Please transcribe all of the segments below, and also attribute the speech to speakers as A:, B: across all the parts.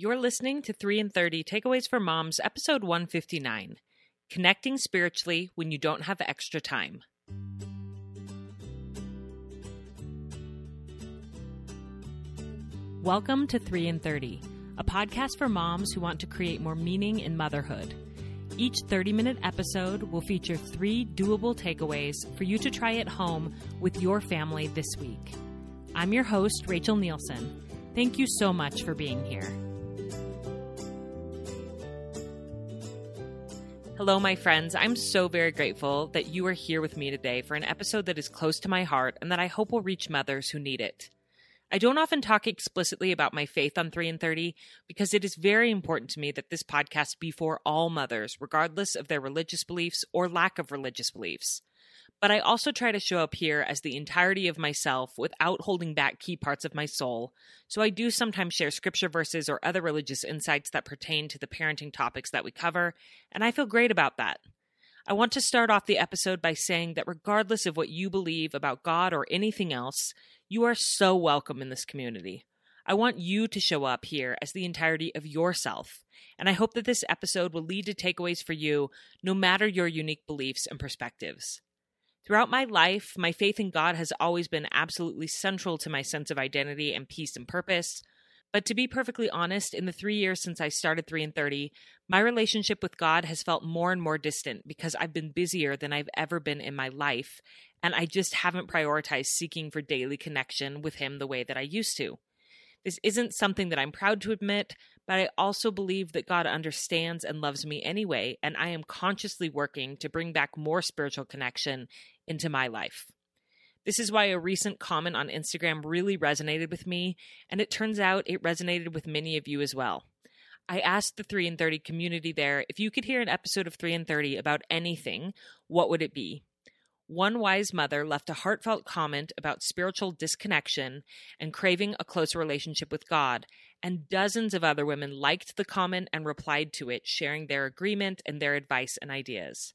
A: You're listening to 3 in 30 Takeaways for Moms, episode 159 Connecting Spiritually When You Don't Have Extra Time. Welcome to 3 in 30, a podcast for moms who want to create more meaning in motherhood. Each 30 minute episode will feature three doable takeaways for you to try at home with your family this week. I'm your host, Rachel Nielsen. Thank you so much for being here. Hello, my friends. I'm so very grateful that you are here with me today for an episode that is close to my heart and that I hope will reach mothers who need it. I don't often talk explicitly about my faith on 3 in 30 because it is very important to me that this podcast be for all mothers, regardless of their religious beliefs or lack of religious beliefs. But I also try to show up here as the entirety of myself without holding back key parts of my soul. So I do sometimes share scripture verses or other religious insights that pertain to the parenting topics that we cover, and I feel great about that. I want to start off the episode by saying that regardless of what you believe about God or anything else, you are so welcome in this community. I want you to show up here as the entirety of yourself. And I hope that this episode will lead to takeaways for you, no matter your unique beliefs and perspectives. Throughout my life, my faith in God has always been absolutely central to my sense of identity and peace and purpose. But to be perfectly honest, in the three years since I started 3 in 30, my relationship with God has felt more and more distant because I've been busier than I've ever been in my life, and I just haven't prioritized seeking for daily connection with Him the way that I used to. This isn't something that I'm proud to admit, but I also believe that God understands and loves me anyway, and I am consciously working to bring back more spiritual connection into my life. This is why a recent comment on Instagram really resonated with me, and it turns out it resonated with many of you as well. I asked the 3 in 30 community there if you could hear an episode of 3 in 30 about anything, what would it be? One wise mother left a heartfelt comment about spiritual disconnection and craving a closer relationship with God, and dozens of other women liked the comment and replied to it, sharing their agreement and their advice and ideas.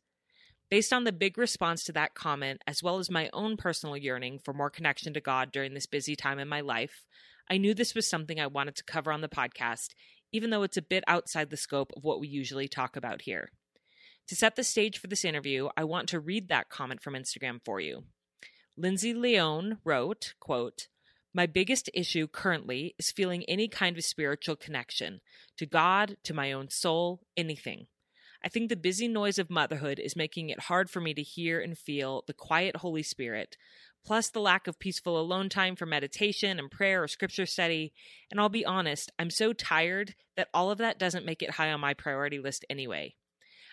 A: Based on the big response to that comment, as well as my own personal yearning for more connection to God during this busy time in my life, I knew this was something I wanted to cover on the podcast, even though it's a bit outside the scope of what we usually talk about here. To set the stage for this interview, I want to read that comment from Instagram for you. Lindsay Leone wrote, quote, my biggest issue currently is feeling any kind of spiritual connection to God, to my own soul, anything. I think the busy noise of motherhood is making it hard for me to hear and feel the quiet Holy Spirit, plus the lack of peaceful alone time for meditation and prayer or scripture study. And I'll be honest, I'm so tired that all of that doesn't make it high on my priority list anyway.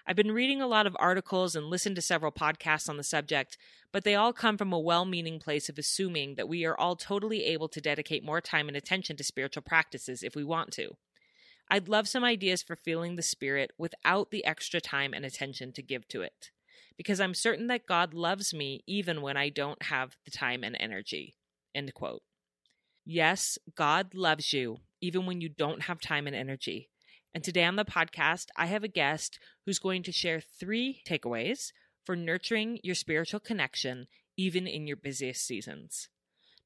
A: I've been reading a lot of articles and listened to several podcasts on the subject, but they all come from a well meaning place of assuming that we are all totally able to dedicate more time and attention to spiritual practices if we want to. I'd love some ideas for feeling the Spirit without the extra time and attention to give to it, because I'm certain that God loves me even when I don't have the time and energy. End quote. Yes, God loves you even when you don't have time and energy. And today on the podcast, I have a guest who's going to share three takeaways for nurturing your spiritual connection even in your busiest seasons.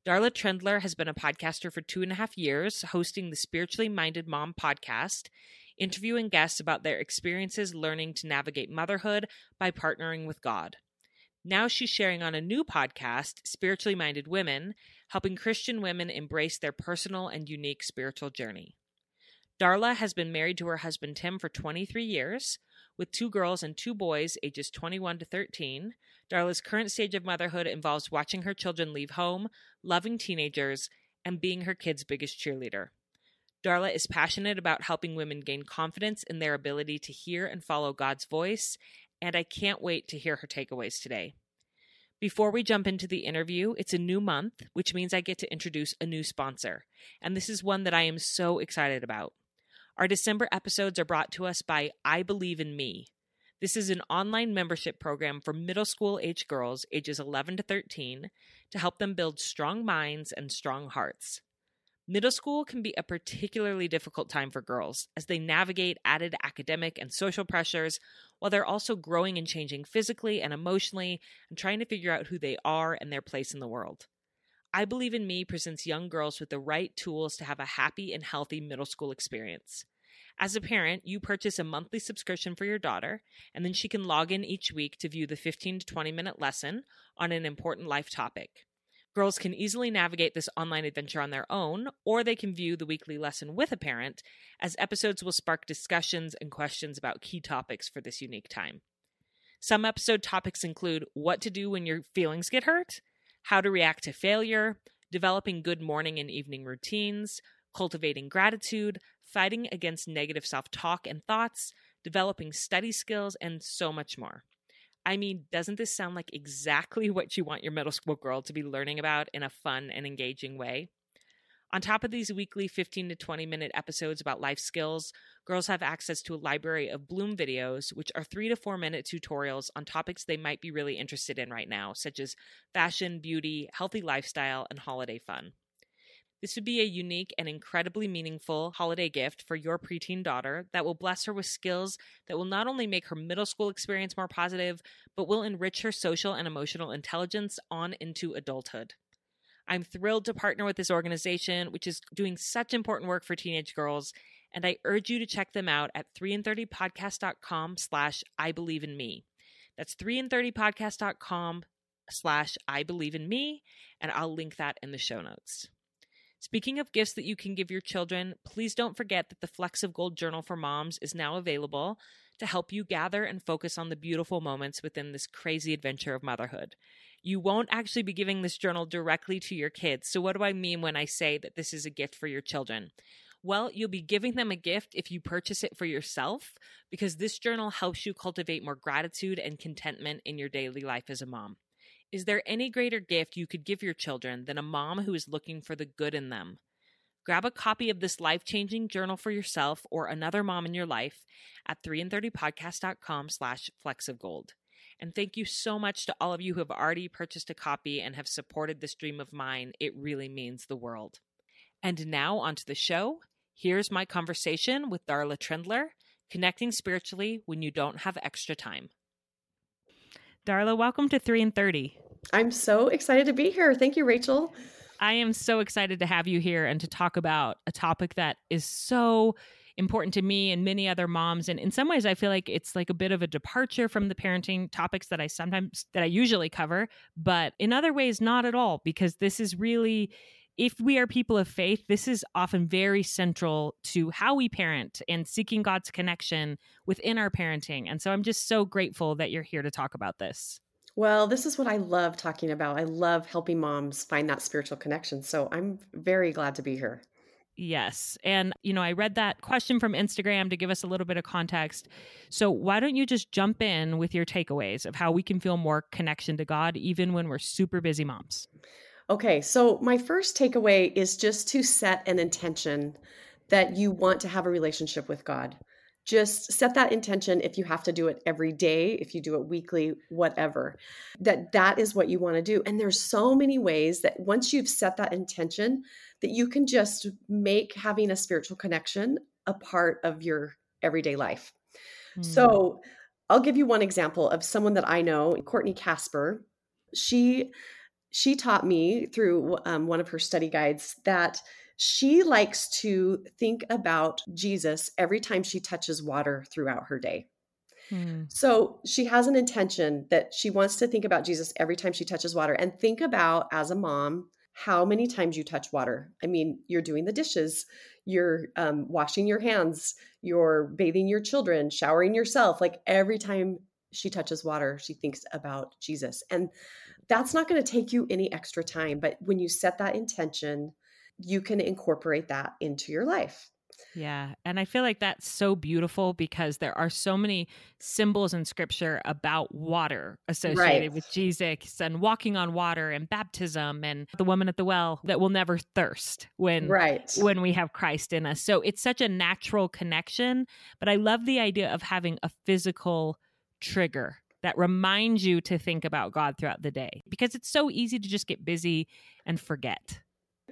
A: Darla Trendler has been a podcaster for two and a half years, hosting the Spiritually Minded Mom podcast, interviewing guests about their experiences learning to navigate motherhood by partnering with God. Now she's sharing on a new podcast, Spiritually Minded Women, helping Christian women embrace their personal and unique spiritual journey. Darla has been married to her husband Tim for 23 years, with two girls and two boys ages 21 to 13. Darla's current stage of motherhood involves watching her children leave home, loving teenagers, and being her kids' biggest cheerleader. Darla is passionate about helping women gain confidence in their ability to hear and follow God's voice, and I can't wait to hear her takeaways today. Before we jump into the interview, it's a new month, which means I get to introduce a new sponsor, and this is one that I am so excited about. Our December episodes are brought to us by I Believe in Me, this is an online membership program for middle school age girls ages 11 to 13 to help them build strong minds and strong hearts. Middle school can be a particularly difficult time for girls as they navigate added academic and social pressures while they're also growing and changing physically and emotionally and trying to figure out who they are and their place in the world. I Believe in Me presents young girls with the right tools to have a happy and healthy middle school experience. As a parent, you purchase a monthly subscription for your daughter, and then she can log in each week to view the 15 to 20 minute lesson on an important life topic. Girls can easily navigate this online adventure on their own, or they can view the weekly lesson with a parent, as episodes will spark discussions and questions about key topics for this unique time. Some episode topics include what to do when your feelings get hurt, how to react to failure, developing good morning and evening routines, cultivating gratitude, fighting against negative self talk and thoughts, developing study skills, and so much more. I mean, doesn't this sound like exactly what you want your middle school girl to be learning about in a fun and engaging way? On top of these weekly 15 to 20 minute episodes about life skills, girls have access to a library of Bloom videos, which are three to four minute tutorials on topics they might be really interested in right now, such as fashion, beauty, healthy lifestyle, and holiday fun. This would be a unique and incredibly meaningful holiday gift for your preteen daughter that will bless her with skills that will not only make her middle school experience more positive, but will enrich her social and emotional intelligence on into adulthood. I'm thrilled to partner with this organization, which is doing such important work for teenage girls, and I urge you to check them out at 3in30podcast.com slash I believe in me. That's 3in30podcast.com slash I believe in me, and I'll link that in the show notes. Speaking of gifts that you can give your children, please don't forget that the Flecks of Gold Journal for Moms is now available to help you gather and focus on the beautiful moments within this crazy adventure of motherhood. You won't actually be giving this journal directly to your kids. So, what do I mean when I say that this is a gift for your children? Well, you'll be giving them a gift if you purchase it for yourself, because this journal helps you cultivate more gratitude and contentment in your daily life as a mom. Is there any greater gift you could give your children than a mom who is looking for the good in them? Grab a copy of this life-changing journal for yourself or another mom in your life at 3in30podcast.com slash gold. And thank you so much to all of you who have already purchased a copy and have supported this dream of mine. It really means the world. And now onto the show. Here's my conversation with Darla Trendler, connecting spiritually when you don't have extra time. Darla, welcome to 3 in 30.
B: I'm so excited to be here. Thank you, Rachel.
A: I am so excited to have you here and to talk about a topic that is so important to me and many other moms and in some ways I feel like it's like a bit of a departure from the parenting topics that I sometimes that I usually cover but in other ways not at all because this is really if we are people of faith, this is often very central to how we parent and seeking God's connection within our parenting. And so I'm just so grateful that you're here to talk about this.
B: Well, this is what I love talking about. I love helping moms find that spiritual connection. So I'm very glad to be here.
A: Yes. And, you know, I read that question from Instagram to give us a little bit of context. So, why don't you just jump in with your takeaways of how we can feel more connection to God even when we're super busy moms?
B: Okay. So, my first takeaway is just to set an intention that you want to have a relationship with God just set that intention if you have to do it every day if you do it weekly whatever that that is what you want to do and there's so many ways that once you've set that intention that you can just make having a spiritual connection a part of your everyday life mm. so i'll give you one example of someone that i know courtney casper she she taught me through um, one of her study guides that she likes to think about Jesus every time she touches water throughout her day. Hmm. So she has an intention that she wants to think about Jesus every time she touches water and think about as a mom how many times you touch water. I mean, you're doing the dishes, you're um, washing your hands, you're bathing your children, showering yourself. Like every time she touches water, she thinks about Jesus. And that's not going to take you any extra time. But when you set that intention, you can incorporate that into your life.
A: Yeah. And I feel like that's so beautiful because there are so many symbols in scripture about water associated right. with Jesus and walking on water and baptism and the woman at the well that will never thirst when right. when we have Christ in us. So it's such a natural connection, but I love the idea of having a physical trigger that reminds you to think about God throughout the day because it's so easy to just get busy and forget.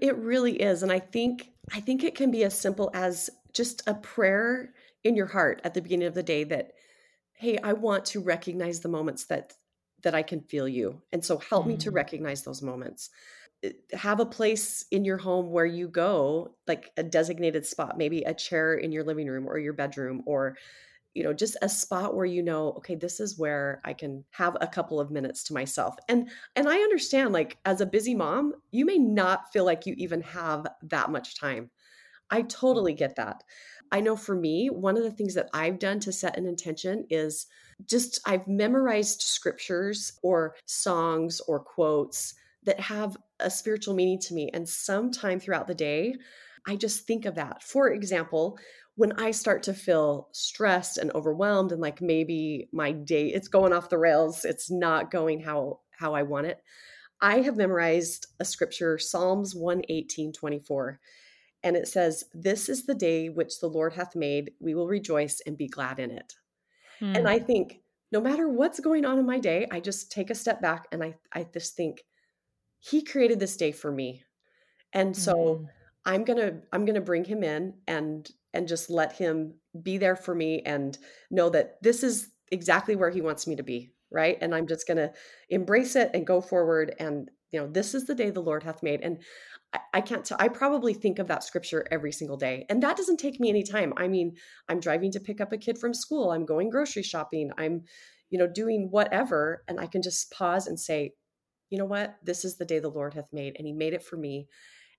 B: It really is. And I think I think it can be as simple as just a prayer in your heart at the beginning of the day that, hey, I want to recognize the moments that that I can feel you. And so help mm. me to mm. recognize those moments. have a place in your home where you go, like a designated spot, maybe a chair in your living room or your bedroom, or you know just a spot where you know okay this is where i can have a couple of minutes to myself and and i understand like as a busy mom you may not feel like you even have that much time i mm. totally get that i know for me one of the things that i've done to set an intention is just i've memorized scriptures or songs or quotes that have a spiritual meaning to me. And sometime throughout the day, I just think of that. For example, when I start to feel stressed and overwhelmed and like maybe my day it's going off the rails, it's not going how how I want it. I have memorized a scripture, Psalms 118, 24. And it says, This is the day which the Lord hath made. We will rejoice and be glad in it. Hmm. And I think no matter what's going on in my day, I just take a step back and I, I just think, he created this day for me and so mm-hmm. I'm gonna i'm gonna bring him in and and just let him be there for me and know that this is exactly where he wants me to be right? And i'm just gonna embrace it and go forward and you know this is the day the lord hath made. And I, I can't tell i probably think of that scripture every single day. And that doesn't take me any time. I mean i'm driving to pick up a kid from school. I'm going grocery shopping. I'm you know doing whatever. And i can just pause and say you know what? This is the day the Lord hath made, and He made it for me.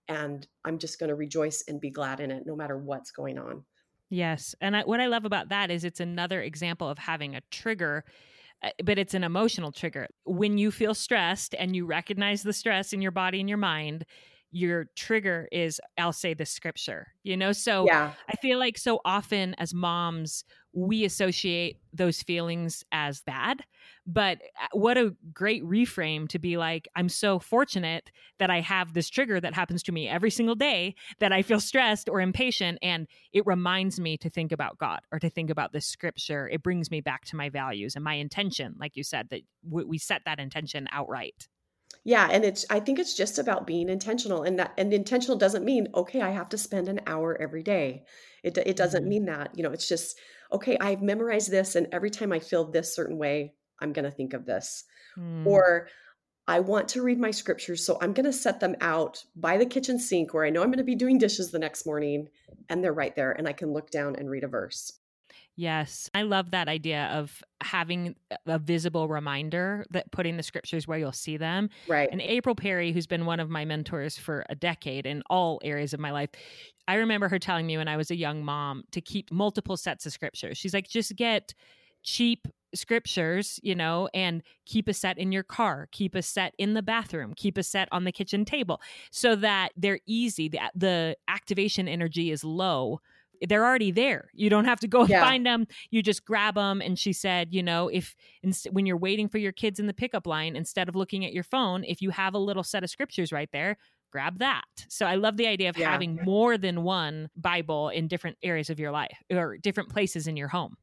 B: And I'm just going to rejoice and be glad in it no matter what's going on.
A: Yes. And I, what I love about that is it's another example of having a trigger uh, but it's an emotional trigger. When you feel stressed and you recognize the stress in your body and your mind, your trigger is I'll say the scripture, you know? So yeah. I feel like so often as moms, we associate those feelings as bad. But uh, what a great reframe to be like, I'm so fortunate that I have this trigger that happens to me every single day that I feel stressed or impatient. And it reminds me to think about God or to think about the scripture. It brings me back to my values and my intention, like you said, that we set that intention outright.
B: Yeah, and it's I think it's just about being intentional and that and intentional doesn't mean okay, I have to spend an hour every day. It it doesn't mm-hmm. mean that. You know, it's just okay, I've memorized this and every time I feel this certain way, I'm going to think of this. Mm. Or I want to read my scriptures, so I'm going to set them out by the kitchen sink where I know I'm going to be doing dishes the next morning and they're right there and I can look down and read a verse.
A: Yes. I love that idea of having a visible reminder that putting the scriptures where you'll see them.
B: Right.
A: And April Perry, who's been one of my mentors for a decade in all areas of my life, I remember her telling me when I was a young mom to keep multiple sets of scriptures. She's like, just get cheap scriptures, you know, and keep a set in your car, keep a set in the bathroom, keep a set on the kitchen table so that they're easy. The, the activation energy is low they're already there. You don't have to go yeah. find them. You just grab them. And she said, you know, if when you're waiting for your kids in the pickup line, instead of looking at your phone, if you have a little set of scriptures right there, grab that. So I love the idea of yeah. having more than one Bible in different areas of your life or different places in your home.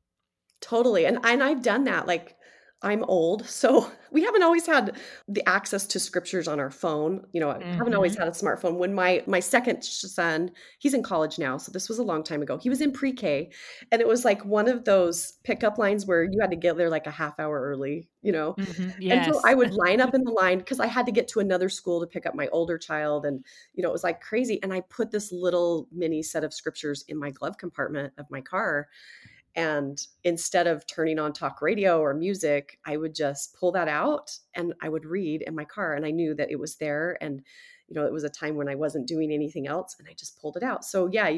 B: Totally. And and I've done that like I'm old, so we haven't always had the access to scriptures on our phone. You know, mm-hmm. haven't always mm-hmm. had a smartphone. When my my second son, he's in college now, so this was a long time ago. He was in pre-K, and it was like one of those pickup lines where you had to get there like a half hour early. You know, mm-hmm. yes. and so I would line up in the line because I had to get to another school to pick up my older child, and you know, it was like crazy. And I put this little mini set of scriptures in my glove compartment of my car and instead of turning on talk radio or music, I would just pull that out and I would read in my car. And I knew that it was there. And, you know, it was a time when I wasn't doing anything else and I just pulled it out. So, yeah,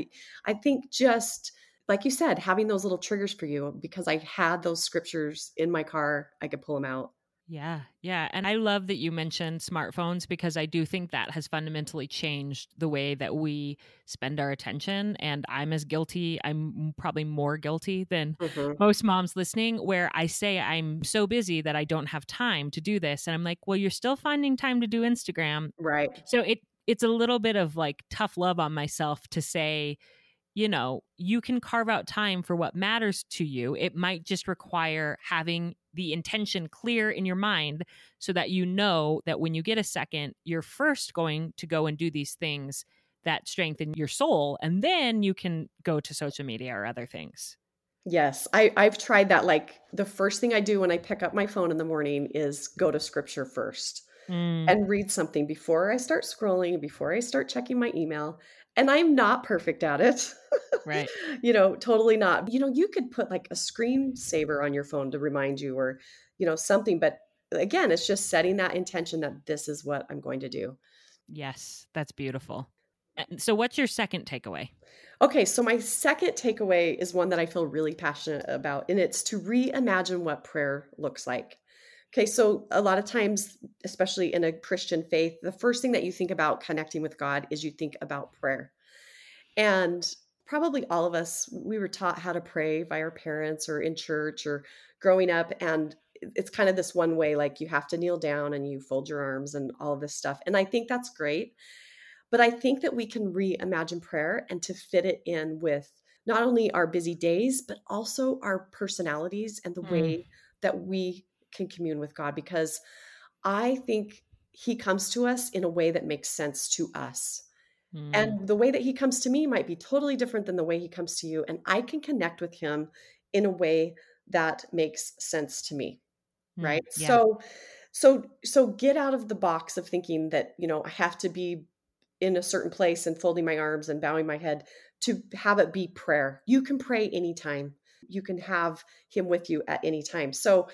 B: I think just like you said, having those little triggers for you because I had those scriptures in my car, I could pull them out.
A: Yeah, yeah. And I love that you mentioned smartphones because I do think that has fundamentally changed the way that we spend our attention. And I'm as guilty, I'm probably more guilty than mm-hmm. most moms listening, where I say I'm so busy that I don't have time to do this. And I'm like, well, you're still finding time to do Instagram.
B: Right.
A: So it it's a little bit of like tough love on myself to say, you know, you can carve out time for what matters to you. It might just require having the intention clear in your mind so that you know that when you get a second, you're first going to go and do these things that strengthen your soul. And then you can go to social media or other things.
B: Yes, I, I've tried that. Like the first thing I do when I pick up my phone in the morning is go to scripture first mm. and read something before I start scrolling, before I start checking my email. And I'm not perfect at it.
A: Right.
B: you know, totally not. You know, you could put like a screensaver on your phone to remind you or, you know, something. But uh, again, it's just setting that intention that this is what I'm going to do.
A: Yes, that's beautiful. So, what's your second takeaway?
B: Okay, so my second takeaway is one that I feel really passionate about, and it's to reimagine what prayer looks like. Okay, so a lot of times, especially in a Christian faith, the first thing that you think about connecting with God is you think about prayer. And probably all of us, we were taught how to pray by our parents or in church or growing up. And it's kind of this one way, like you have to kneel down and you fold your arms and all of this stuff. And I think that's great. But I think that we can reimagine prayer and to fit it in with not only our busy days, but also our personalities and the mm. way that we can commune with God. Because I think He comes to us in a way that makes sense to us. Mm. And the way that He comes to me might be totally different than the way He comes to you. And I can connect with Him in a way that makes sense to me. Mm. Right. Yeah. So, so so get out of the box of thinking that you know i have to be in a certain place and folding my arms and bowing my head to have it be prayer. You can pray anytime. You can have him with you at any time. So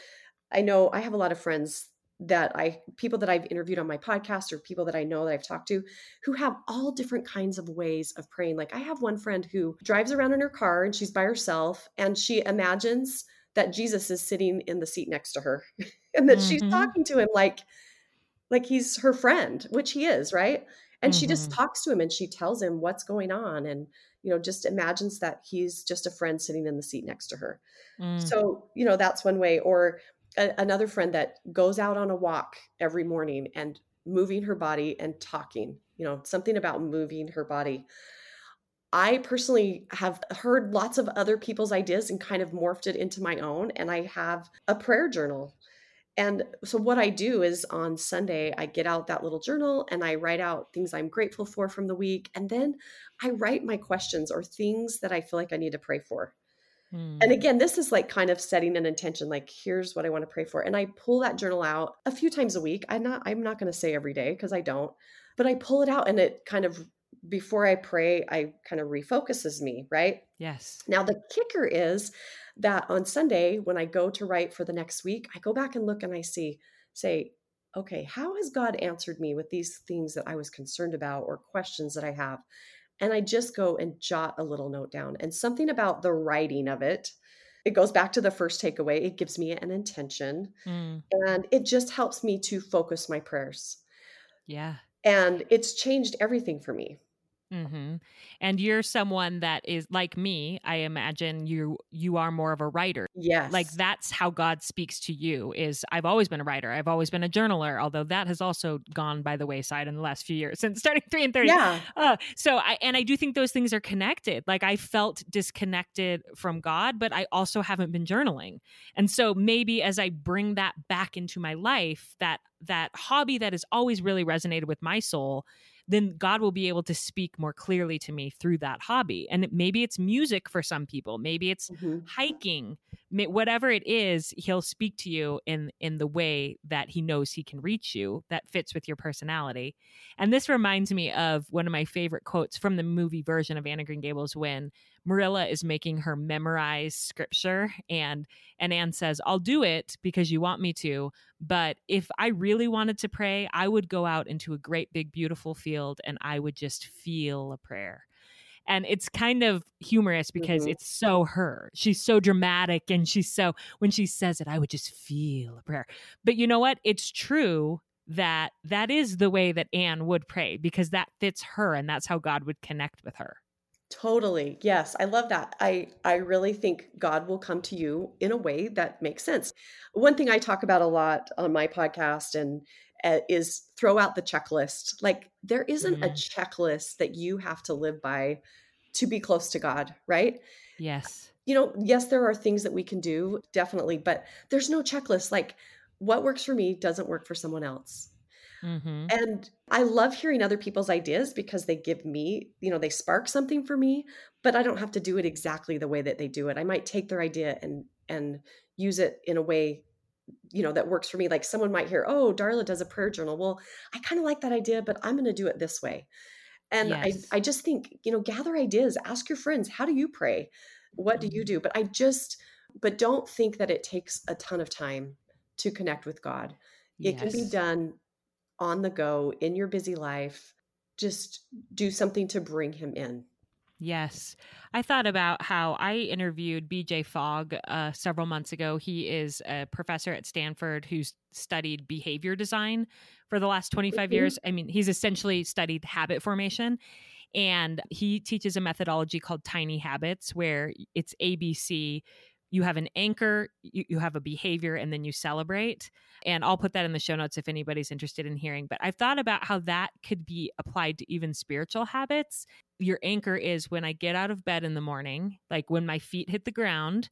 B: I know I have a lot of friends that I people that I've interviewed on my podcast or people that I know that I've talked to who have all different kinds of ways of praying. Like I have one friend who drives around in her car and she's by herself and she imagines that Jesus is sitting in the seat next to her and that mm-hmm. she's talking to him like like he's her friend, which he is, right? and mm-hmm. she just mm-hmm. talks to him and she tells him what's going on and you know just imagines that he's just a friend sitting in the seat next to her mm. so you know that's one way or a, another friend that goes out on a walk every morning and moving her body and talking you know something about moving her body I personally have heard lots of other people's ideas and kind of morphed it into my own. And I have a prayer journal and so, what I do is on Sunday, I get out that little journal and I write out things I'm grateful for from the week. And then I write my questions or things that I feel like I need to pray for. And hmm. again, this is like kind of setting an intention, like here's what I want to pray for. And I pull that journal out a few times a week. I'm not, I'm not going to say every day because I don't, but I pull it out and it kind of before I pray, I kind of refocuses me, right?
A: Yes.
B: Now the kicker is that on Sunday, when I go to write for the next week, I go back and look and I see, say, okay, how has God answered me with these things that I was concerned about or questions that I have? And I just go and jot a little note down. And something about the writing of it, it goes back to the first takeaway. It gives me an intention mm. and it just helps me to focus my prayers.
A: Yeah.
B: And it's changed everything for me.
A: Mm-hmm. And you're someone that is like me. I imagine you you are more of a writer.
B: Yes,
A: like that's how God speaks to you. Is I've always been a writer. I've always been a journaler. Although that has also gone by the wayside in the last few years since starting three in thirty.
B: Yeah.
A: Uh, so I and I do think those things are connected. Like I felt disconnected from God, but I also haven't been journaling. And so maybe as I bring that back into my life, that that hobby that has always really resonated with my soul then God will be able to speak more clearly to me through that hobby. And maybe it's music for some people, maybe it's mm-hmm. hiking, whatever it is, he'll speak to you in in the way that he knows he can reach you that fits with your personality. And this reminds me of one of my favorite quotes from the movie version of Anne of Green Gables when Marilla is making her memorize scripture and and Anne says, "I'll do it because you want me to, but if I really wanted to pray, I would go out into a great big beautiful field and I would just feel a prayer." And it's kind of humorous because mm-hmm. it's so her. She's so dramatic and she's so when she says it, I would just feel a prayer. But you know what? It's true that that is the way that Anne would pray because that fits her and that's how God would connect with her.
B: Totally. Yes, I love that. I I really think God will come to you in a way that makes sense. One thing I talk about a lot on my podcast and uh, is throw out the checklist. Like there isn't mm-hmm. a checklist that you have to live by to be close to God, right?
A: Yes.
B: You know, yes there are things that we can do, definitely, but there's no checklist like what works for me doesn't work for someone else. Mm-hmm. And I love hearing other people's ideas because they give me, you know, they spark something for me, but I don't have to do it exactly the way that they do it. I might take their idea and and use it in a way you know that works for me like someone might hear oh darla does a prayer journal well i kind of like that idea but i'm going to do it this way and yes. I, I just think you know gather ideas ask your friends how do you pray what do you mm-hmm. do but i just but don't think that it takes a ton of time to connect with god it yes. can be done on the go in your busy life just do something to bring him in
A: Yes. I thought about how I interviewed BJ Fogg uh, several months ago. He is a professor at Stanford who's studied behavior design for the last 25 mm-hmm. years. I mean, he's essentially studied habit formation. And he teaches a methodology called Tiny Habits, where it's ABC you have an anchor, you, you have a behavior, and then you celebrate. And I'll put that in the show notes if anybody's interested in hearing. But I've thought about how that could be applied to even spiritual habits. Your anchor is when I get out of bed in the morning, like when my feet hit the ground,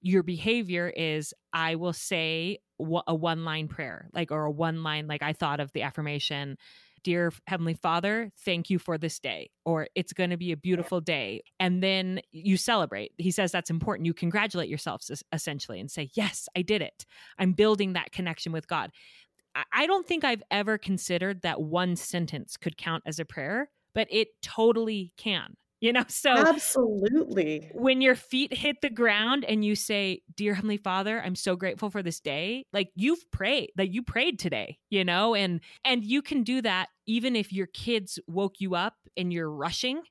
A: your behavior is I will say a one line prayer, like, or a one line, like I thought of the affirmation Dear Heavenly Father, thank you for this day, or it's going to be a beautiful day. And then you celebrate. He says that's important. You congratulate yourselves essentially and say, Yes, I did it. I'm building that connection with God. I don't think I've ever considered that one sentence could count as a prayer, but it totally can you know so
B: absolutely
A: when your feet hit the ground and you say dear heavenly father i'm so grateful for this day like you've prayed like you prayed today you know and and you can do that even if your kids woke you up and you're rushing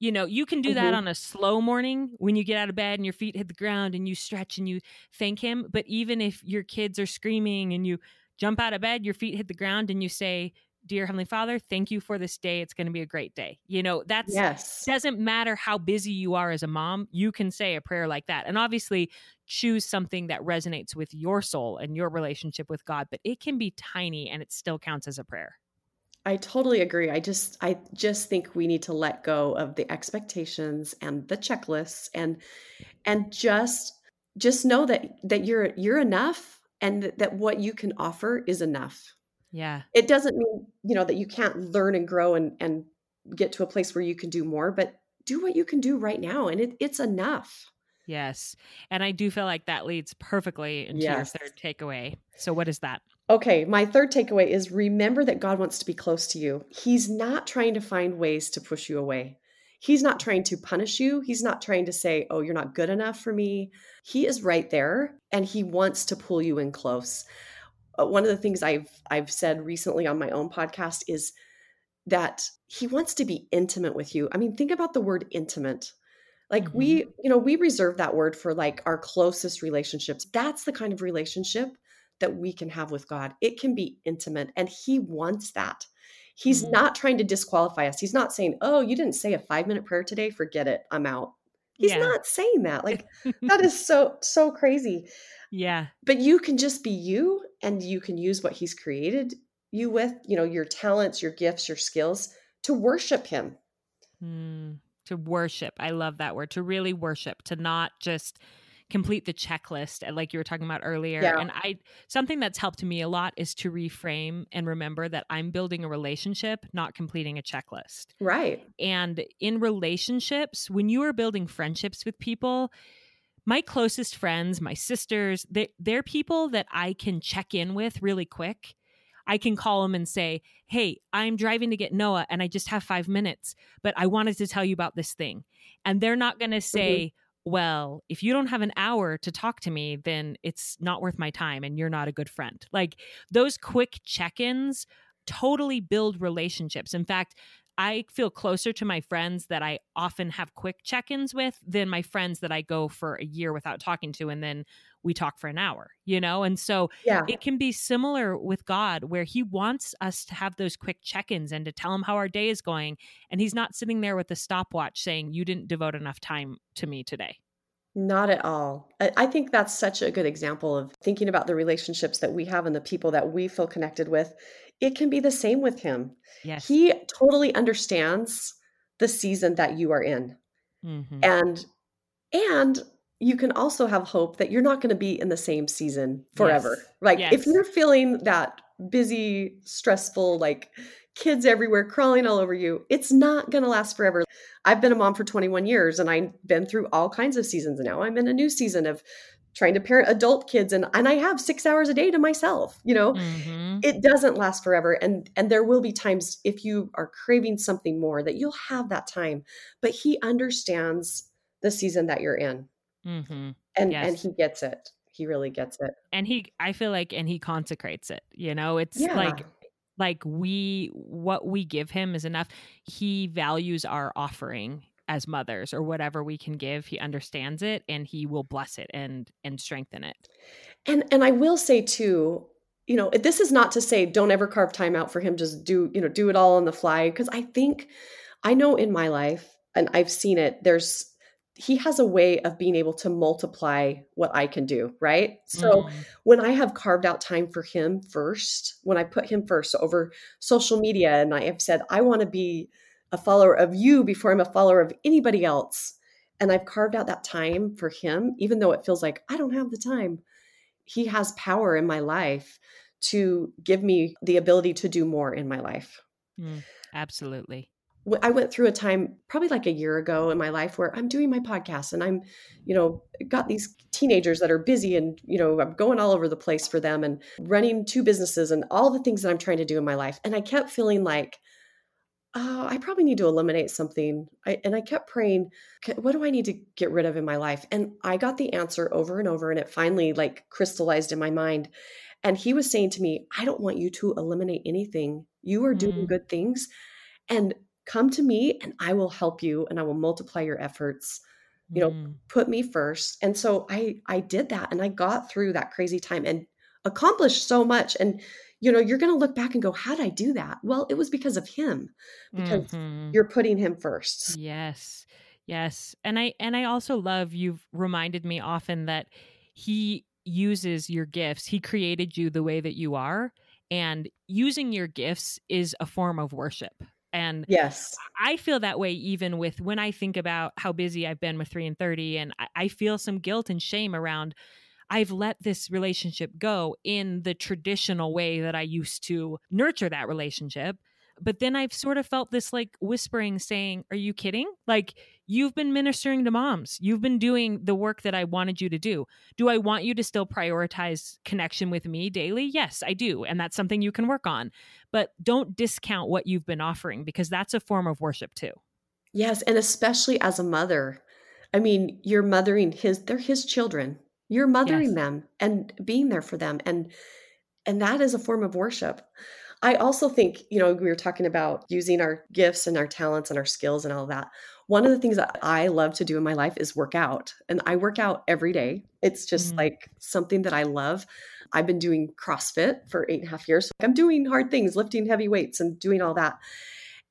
A: you know you can do mm-hmm. that on a slow morning when you get out of bed and your feet hit the ground and you stretch and you thank him but even if your kids are screaming and you jump out of bed your feet hit the ground and you say dear heavenly father thank you for this day it's going to be a great day you know that's yes doesn't matter how busy you are as a mom you can say a prayer like that and obviously choose something that resonates with your soul and your relationship with god but it can be tiny and it still counts as a prayer
B: I totally agree. I just I just think we need to let go of the expectations and the checklists and and just just know that that you're you're enough and that, that what you can offer is enough.
A: Yeah.
B: It doesn't mean, you know, that you can't learn and grow and, and get to a place where you can do more, but do what you can do right now. And it, it's enough.
A: Yes. And I do feel like that leads perfectly into yes. your third takeaway. So, what is that?
B: Okay. My third takeaway is remember that God wants to be close to you. He's not trying to find ways to push you away. He's not trying to punish you. He's not trying to say, oh, you're not good enough for me. He is right there and he wants to pull you in close. Uh, one of the things I've I've said recently on my own podcast is that he wants to be intimate with you. I mean, think about the word intimate. Like mm-hmm. we, you know, we reserve that word for like our closest relationships. That's the kind of relationship that we can have with God. It can be intimate and he wants that. He's mm-hmm. not trying to disqualify us. He's not saying, "Oh, you didn't say a 5-minute prayer today, forget it. I'm out." He's yeah. not saying that. Like that is so so crazy.
A: Yeah.
B: But you can just be you and you can use what he's created you with, you know, your talents, your gifts, your skills to worship him.
A: Mm, to worship. I love that word. To really worship, to not just complete the checklist uh, like you were talking about earlier yeah. and i something that's helped me a lot is to reframe and remember that i'm building a relationship not completing a checklist
B: right
A: and in relationships when you are building friendships with people my closest friends, my sisters, they, they're people that I can check in with really quick. I can call them and say, Hey, I'm driving to get Noah and I just have five minutes, but I wanted to tell you about this thing. And they're not going to mm-hmm. say. Well, if you don't have an hour to talk to me, then it's not worth my time and you're not a good friend. Like those quick check ins totally build relationships. In fact, I feel closer to my friends that I often have quick check ins with than my friends that I go for a year without talking to and then we talk for an hour, you know? And so yeah. it can be similar with God where He wants us to have those quick check ins and to tell Him how our day is going. And He's not sitting there with a stopwatch saying, You didn't devote enough time to me today.
B: Not at all. I think that's such a good example of thinking about the relationships that we have and the people that we feel connected with it can be the same with him.
A: Yes.
B: He totally understands the season that you are in. Mm-hmm. And and you can also have hope that you're not going to be in the same season forever. Yes. Like yes. if you're feeling that busy, stressful, like kids everywhere crawling all over you, it's not going to last forever. I've been a mom for 21 years and I've been through all kinds of seasons now. I'm in a new season of trying to parent adult kids and and I have 6 hours a day to myself, you know.
A: Mm-hmm.
B: It doesn't last forever and and there will be times if you are craving something more that you'll have that time. But he understands the season that you're in.
A: Mm-hmm.
B: And
A: Yes.
B: and he gets it. He really gets it.
A: And he, I feel like, and he consecrates it. You know, it's
B: Yeah.
A: like like we what we give him is enough he values our offering as mothers or whatever we can give he understands it and he will bless it and and strengthen it
B: And and I will say too, you know, this is not to say don't ever carve time out for him. Just do you know do it all on the fly because I think I know in my life and I've seen it. There's he has a way of being able to multiply what I can do, right? So
A: Mm.
B: when I have carved out time for him first, when I put him first over social media and I have said, I want to be a follower of you before I'm a follower of anybody else. And I've carved out that time for him, even though it feels like I don't have the time. He has power in my life to give me the ability to do more in my life.
A: Mm. absolutely
B: I went through a time probably like a year ago in my life where I'm doing my podcast and I'm, you know, got these teenagers that are busy and, you know, I'm going all over the place for them and running two businesses and all the things that I'm trying to do in my life. And I kept feeling like, oh, I probably need to eliminate something. I, and I kept praying, what do I need to get rid of in my life? And I got the answer over and over and it finally like crystallized in my mind. And he was saying to me, I don't want you to eliminate anything. You are doing
A: Mm.
B: good things. And come to me and I will help you and I will multiply your efforts. You know,
A: Mm.
B: Put me first. And so I I did that and I got through that crazy time and accomplished so much. And you know, you're going to look back and go, "How did I do that?" Well, it was because of him. Because
A: Mhm.
B: you're putting him first.
A: yes yes and i and i also love you've reminded me often that he uses your gifts he created you the way that you are and using your gifts is a form of worship and
B: Yes.
A: I feel that way even with when I think about how busy I've been with 3 in 30 and I, I feel some guilt and shame around I've let this relationship go in the traditional way that I used to nurture that relationship. But then I've sort of felt this like whispering saying, Are you kidding? Like, you've been ministering to moms. You've been doing the work that I wanted you to do. Do I want you to still prioritize connection with me daily? Yes, I do. And that's something you can work on. But don't discount what you've been offering because that's a form of worship too.
B: Yes, and especially as a mother. I mean, you're mothering his they're his children. You're mothering
A: Yes.
B: them and being there for them and and that is a form of worship. I also think, you know, we were talking about using our gifts and our talents and our skills and all that. One of the things that I love to do in my life is work out. And I work out every day. It's just
A: Mhm.
B: like something that I love. I've been doing CrossFit for eight and a half years. I'm doing hard things, lifting heavy weights and doing all that.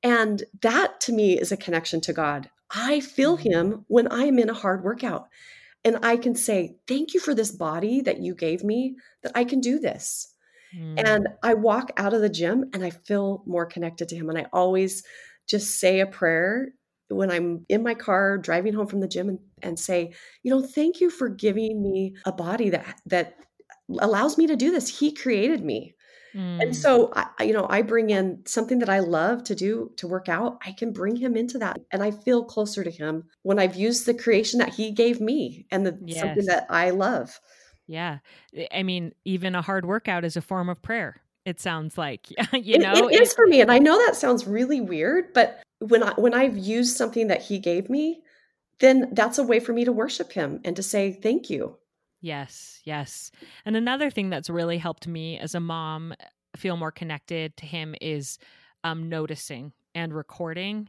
B: And that to me is a connection to God. I feel
A: Mhm.
B: Him when I'm in a hard workout. And I can say, Thank you for this body that you gave me, that I can do this.
A: Mm.
B: And I walk out of the gym and I feel more connected to Him. And I always just say a prayer when I'm in my car driving home from the gym and, and say, You know, thank you for giving me a body that, that allows me to do this. He created me. And
A: Mm.
B: so, I, you know, I bring in something that I love to do to work out. I can bring him into that, and I feel closer to him when I've used the creation that he gave me and the something that I love.
A: Yeah. I- mean, even a hard workout is a form of prayer. It sounds like, you
B: It,
A: know,
B: it is for me, and I know that sounds really weird, but when I when I've used something that he gave me, then that's a way for me to worship him and to say thank you.
A: Yes, yes. And another thing that's really helped me as a mom feel more connected to him is um, noticing and recording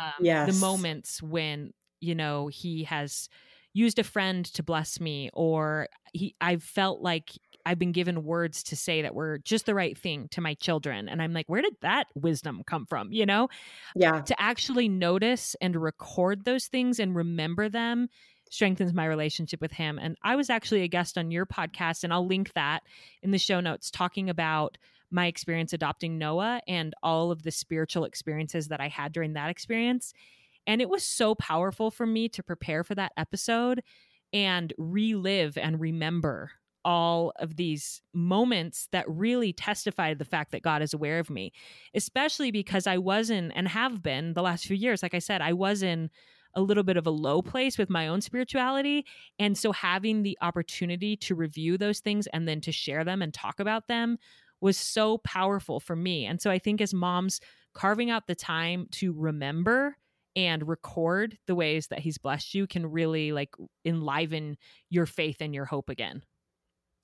A: um, the moments when you know he has used a friend to bless me, or he I've felt like I've been given words to say that were just the right thing to my children, and I'm like, where did that wisdom come from? You know,
B: Yeah,
A: to actually notice and record those things and remember them strengthens my relationship with him. And I was actually a guest on your podcast, and I'll link that in the show notes, talking about my experience adopting Noah and all of the spiritual experiences that I had during that experience. And it was so powerful for me to prepare for that episode and relive and remember all of these moments that really testify to the fact that God is aware of me, especially because I was in and have been the last few years. Like I said, I was in a little bit of a low place with my own spirituality. And so having the opportunity to review those things and then to share them and talk about them was so powerful for me. And so I think as moms, carving out the time to remember and record the ways that he's blessed you can really like enliven your faith and your hope again.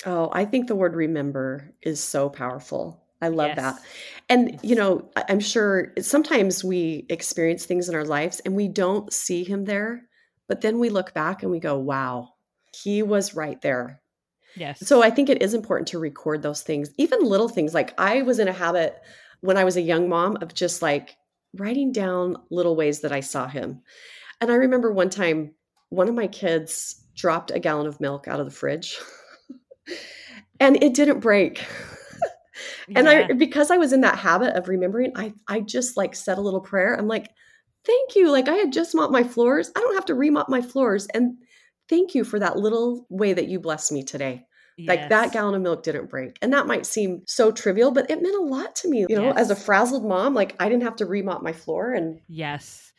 B: Oh, I think the word remember is so powerful. I love yes. that. And, yes. you know, I'm sure sometimes we experience things in our lives and we don't see him there, but then we look back and we go, wow, he was right there.
A: Yes.
B: So I think it is important to record those things, even little things. Like I was in a habit when I was a young mom of just like writing down little ways that I saw him. And I remember one time one of my kids dropped a gallon of milk out of the fridge and it didn't break. And yeah. I because I was in that habit of remembering, I I just like said a little prayer. I'm like, thank you. Like I had just mopped my floors. I don't have to remop my floors. And thank you for that little way that you blessed me today. Yes. Like that gallon of milk didn't break. And that might seem so trivial, but it meant a lot to me. You know, yes. as a frazzled mom, like I didn't have to remop my floor and
A: Yes.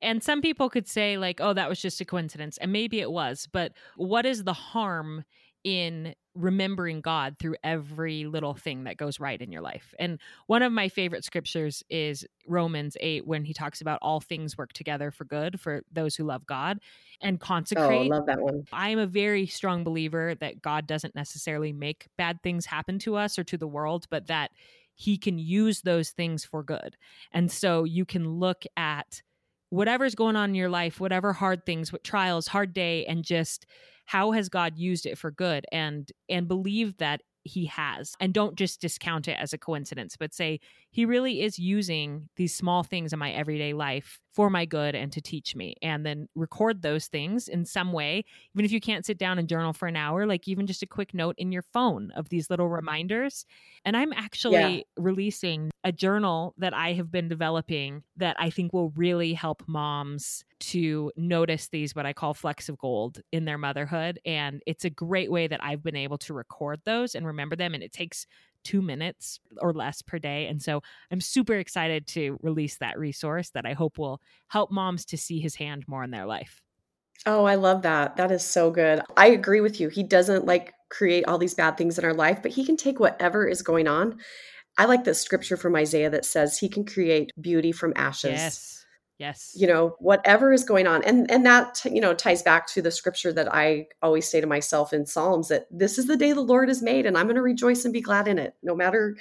A: And some people could say, like, oh, that was just a coincidence. And maybe it was. But what is the harm in remembering God through every little thing that goes right in your life. And one of my favorite scriptures is Romans 8 when he talks about all things work together for good for those who love God and oh, consecrate.
B: Oh, love that one.
A: I am a very strong believer that God doesn't necessarily make bad things happen to us or to the world, but that he can use those things for good. And so you can look at whatever's going on in your life, whatever hard things, what trials, hard day and just how has God used it for good and and believe that he has? And don't just discount it as a coincidence but say he really is using these small things in my everyday life for my good and to teach me and then record those things in some way even if you can't sit down and journal for an hour like even just a quick note in your phone of these little mm-hmm. reminders. And i'm actually yeah. releasing a journal that i have been developing that i think will really help moms to notice these what i call flecks of gold in their motherhood and it's a great way that i've been able to record those and remember them and it takes two minutes or less per day. And so I'm super excited to release that resource that I hope will help moms to see his hand more in their life.
B: Oh, I love that. That is so good. I agree with you. He doesn't like create all these bad things in our life, but he can take whatever is going on. I like the scripture from Isaiah that says he can create beauty from ashes.
A: Yes yes.
B: you know whatever is going on and and that you know ties back to the scripture that i always say to myself in psalms that this is the day the lord has made and i'm going to rejoice and be glad in it no matter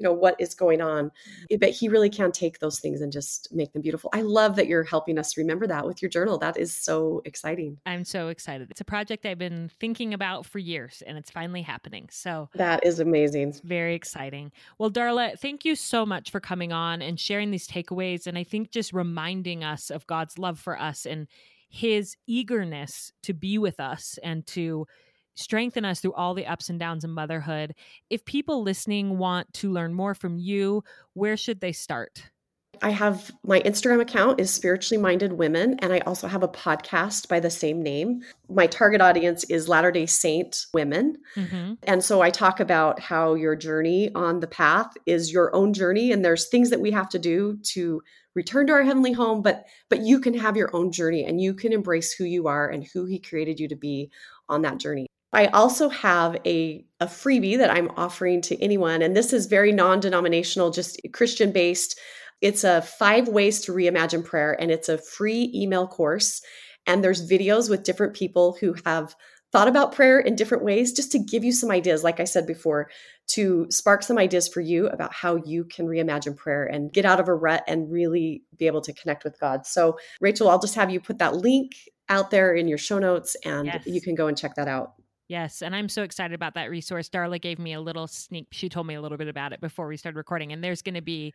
B: you know what is going on mm-hmm. but he really can take those things and just make them beautiful. I love that you're helping us remember that with your journal. That is so exciting.
A: I'm so excited. It's a project i've been thinking about for years and it's finally happening. So
B: that is amazing.
A: Very exciting. Well darla thank you so much for coming on and sharing these takeaways and i think just reminding us of god's love for us and his eagerness to be with us and to strengthen us through all the ups and downs of motherhood. If people listening want to learn more from you, where should they start?
B: I have my Instagram account is spiritually minded women, and I also have a podcast by the same name. My target audience is Latter day Saint women. Mm-hmm. And so I talk about how your journey on the path is your own journey, and there's things that we have to do to return to our heavenly home but but you can have your own journey and you can embrace who you are and who he created you to be on that journey I also have a, a freebie that I'm offering to anyone, and this is very non denominational, just Christian based. It's a five ways to reimagine prayer, and it's a free email course. And there's videos with different people who have thought about prayer in different ways just to give you some ideas, like I said before, to spark some ideas for you about how you can reimagine prayer and get out of a rut and really be able to connect with God. So, Rachel, I'll just have you put that link out there in your show notes and yes. you can go and check that out.
A: Yes, and I'm so excited about that resource. Darla gave me a little sneak. She told me a little bit about it before we started recording, and there's going to be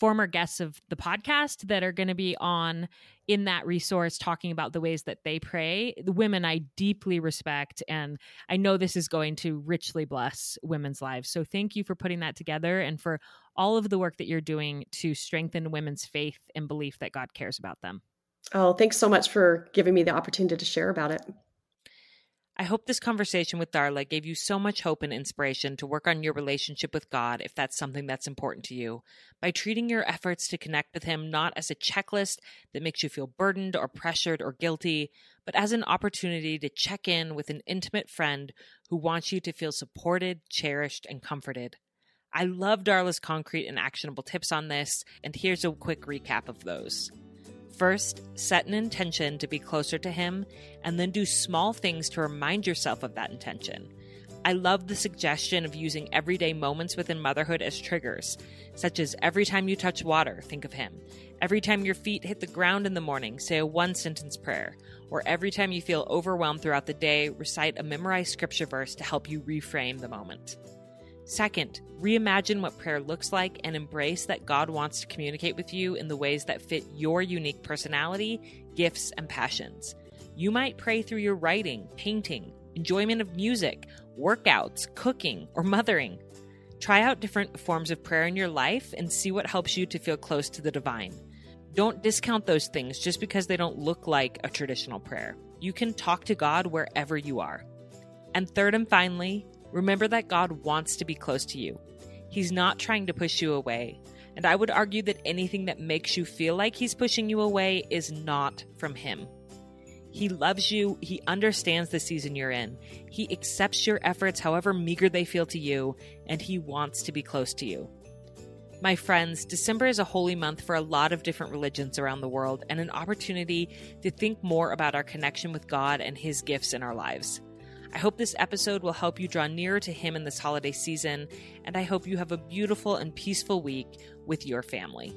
A: former guests of the podcast that are going to be on in that resource talking about the ways that they pray. The women I deeply respect, and I know this is going to richly bless women's lives. So thank you for putting that together and for all of the work that you're doing to strengthen women's faith and belief that God cares about them.
B: Oh, thanks so much for giving me the opportunity to share about it.
A: I hope this conversation with Darla gave you so much hope and inspiration to work on your relationship with God if that's something that's important to you, by treating your efforts to connect with Him not as a checklist that makes you feel burdened or pressured or guilty, but as an opportunity to check in with an intimate friend who wants you to feel supported, cherished, and comforted. I love Darla's concrete and actionable tips on this, and here's a quick recap of those. First, set an intention to be closer to Him, and then do small things to remind yourself of that intention. I love the suggestion of using everyday moments within motherhood as triggers, such as every time you touch water, think of Him. Every time your feet hit the ground in the morning, say a one sentence prayer. Or every time you feel overwhelmed throughout the day, recite a memorized scripture verse to help you reframe the moment. Second, reimagine what prayer looks like and embrace that God wants to communicate with you in the ways that fit your unique personality, gifts, and passions. You might pray through your writing, painting, enjoyment of music, workouts, cooking, or mothering. Try out different forms of prayer in your life and see what helps you to feel close to the divine. Don't discount those things just because they don't look like a traditional prayer. You can talk to God wherever you are. And third and finally, Remember that God wants to be close to you. He's not trying to push you away. And I would argue that anything that makes you feel like He's pushing you away is not from Him. He loves you. He understands the season you're in. He accepts your efforts, however meager they feel to you, and He wants to be close to you. My friends, December is a holy month for a lot of different religions around the world and an opportunity to think more about our connection with God and His gifts in our lives. I hope this episode will help you draw nearer to Him in this holiday season, and I hope you have a beautiful and peaceful week with your family.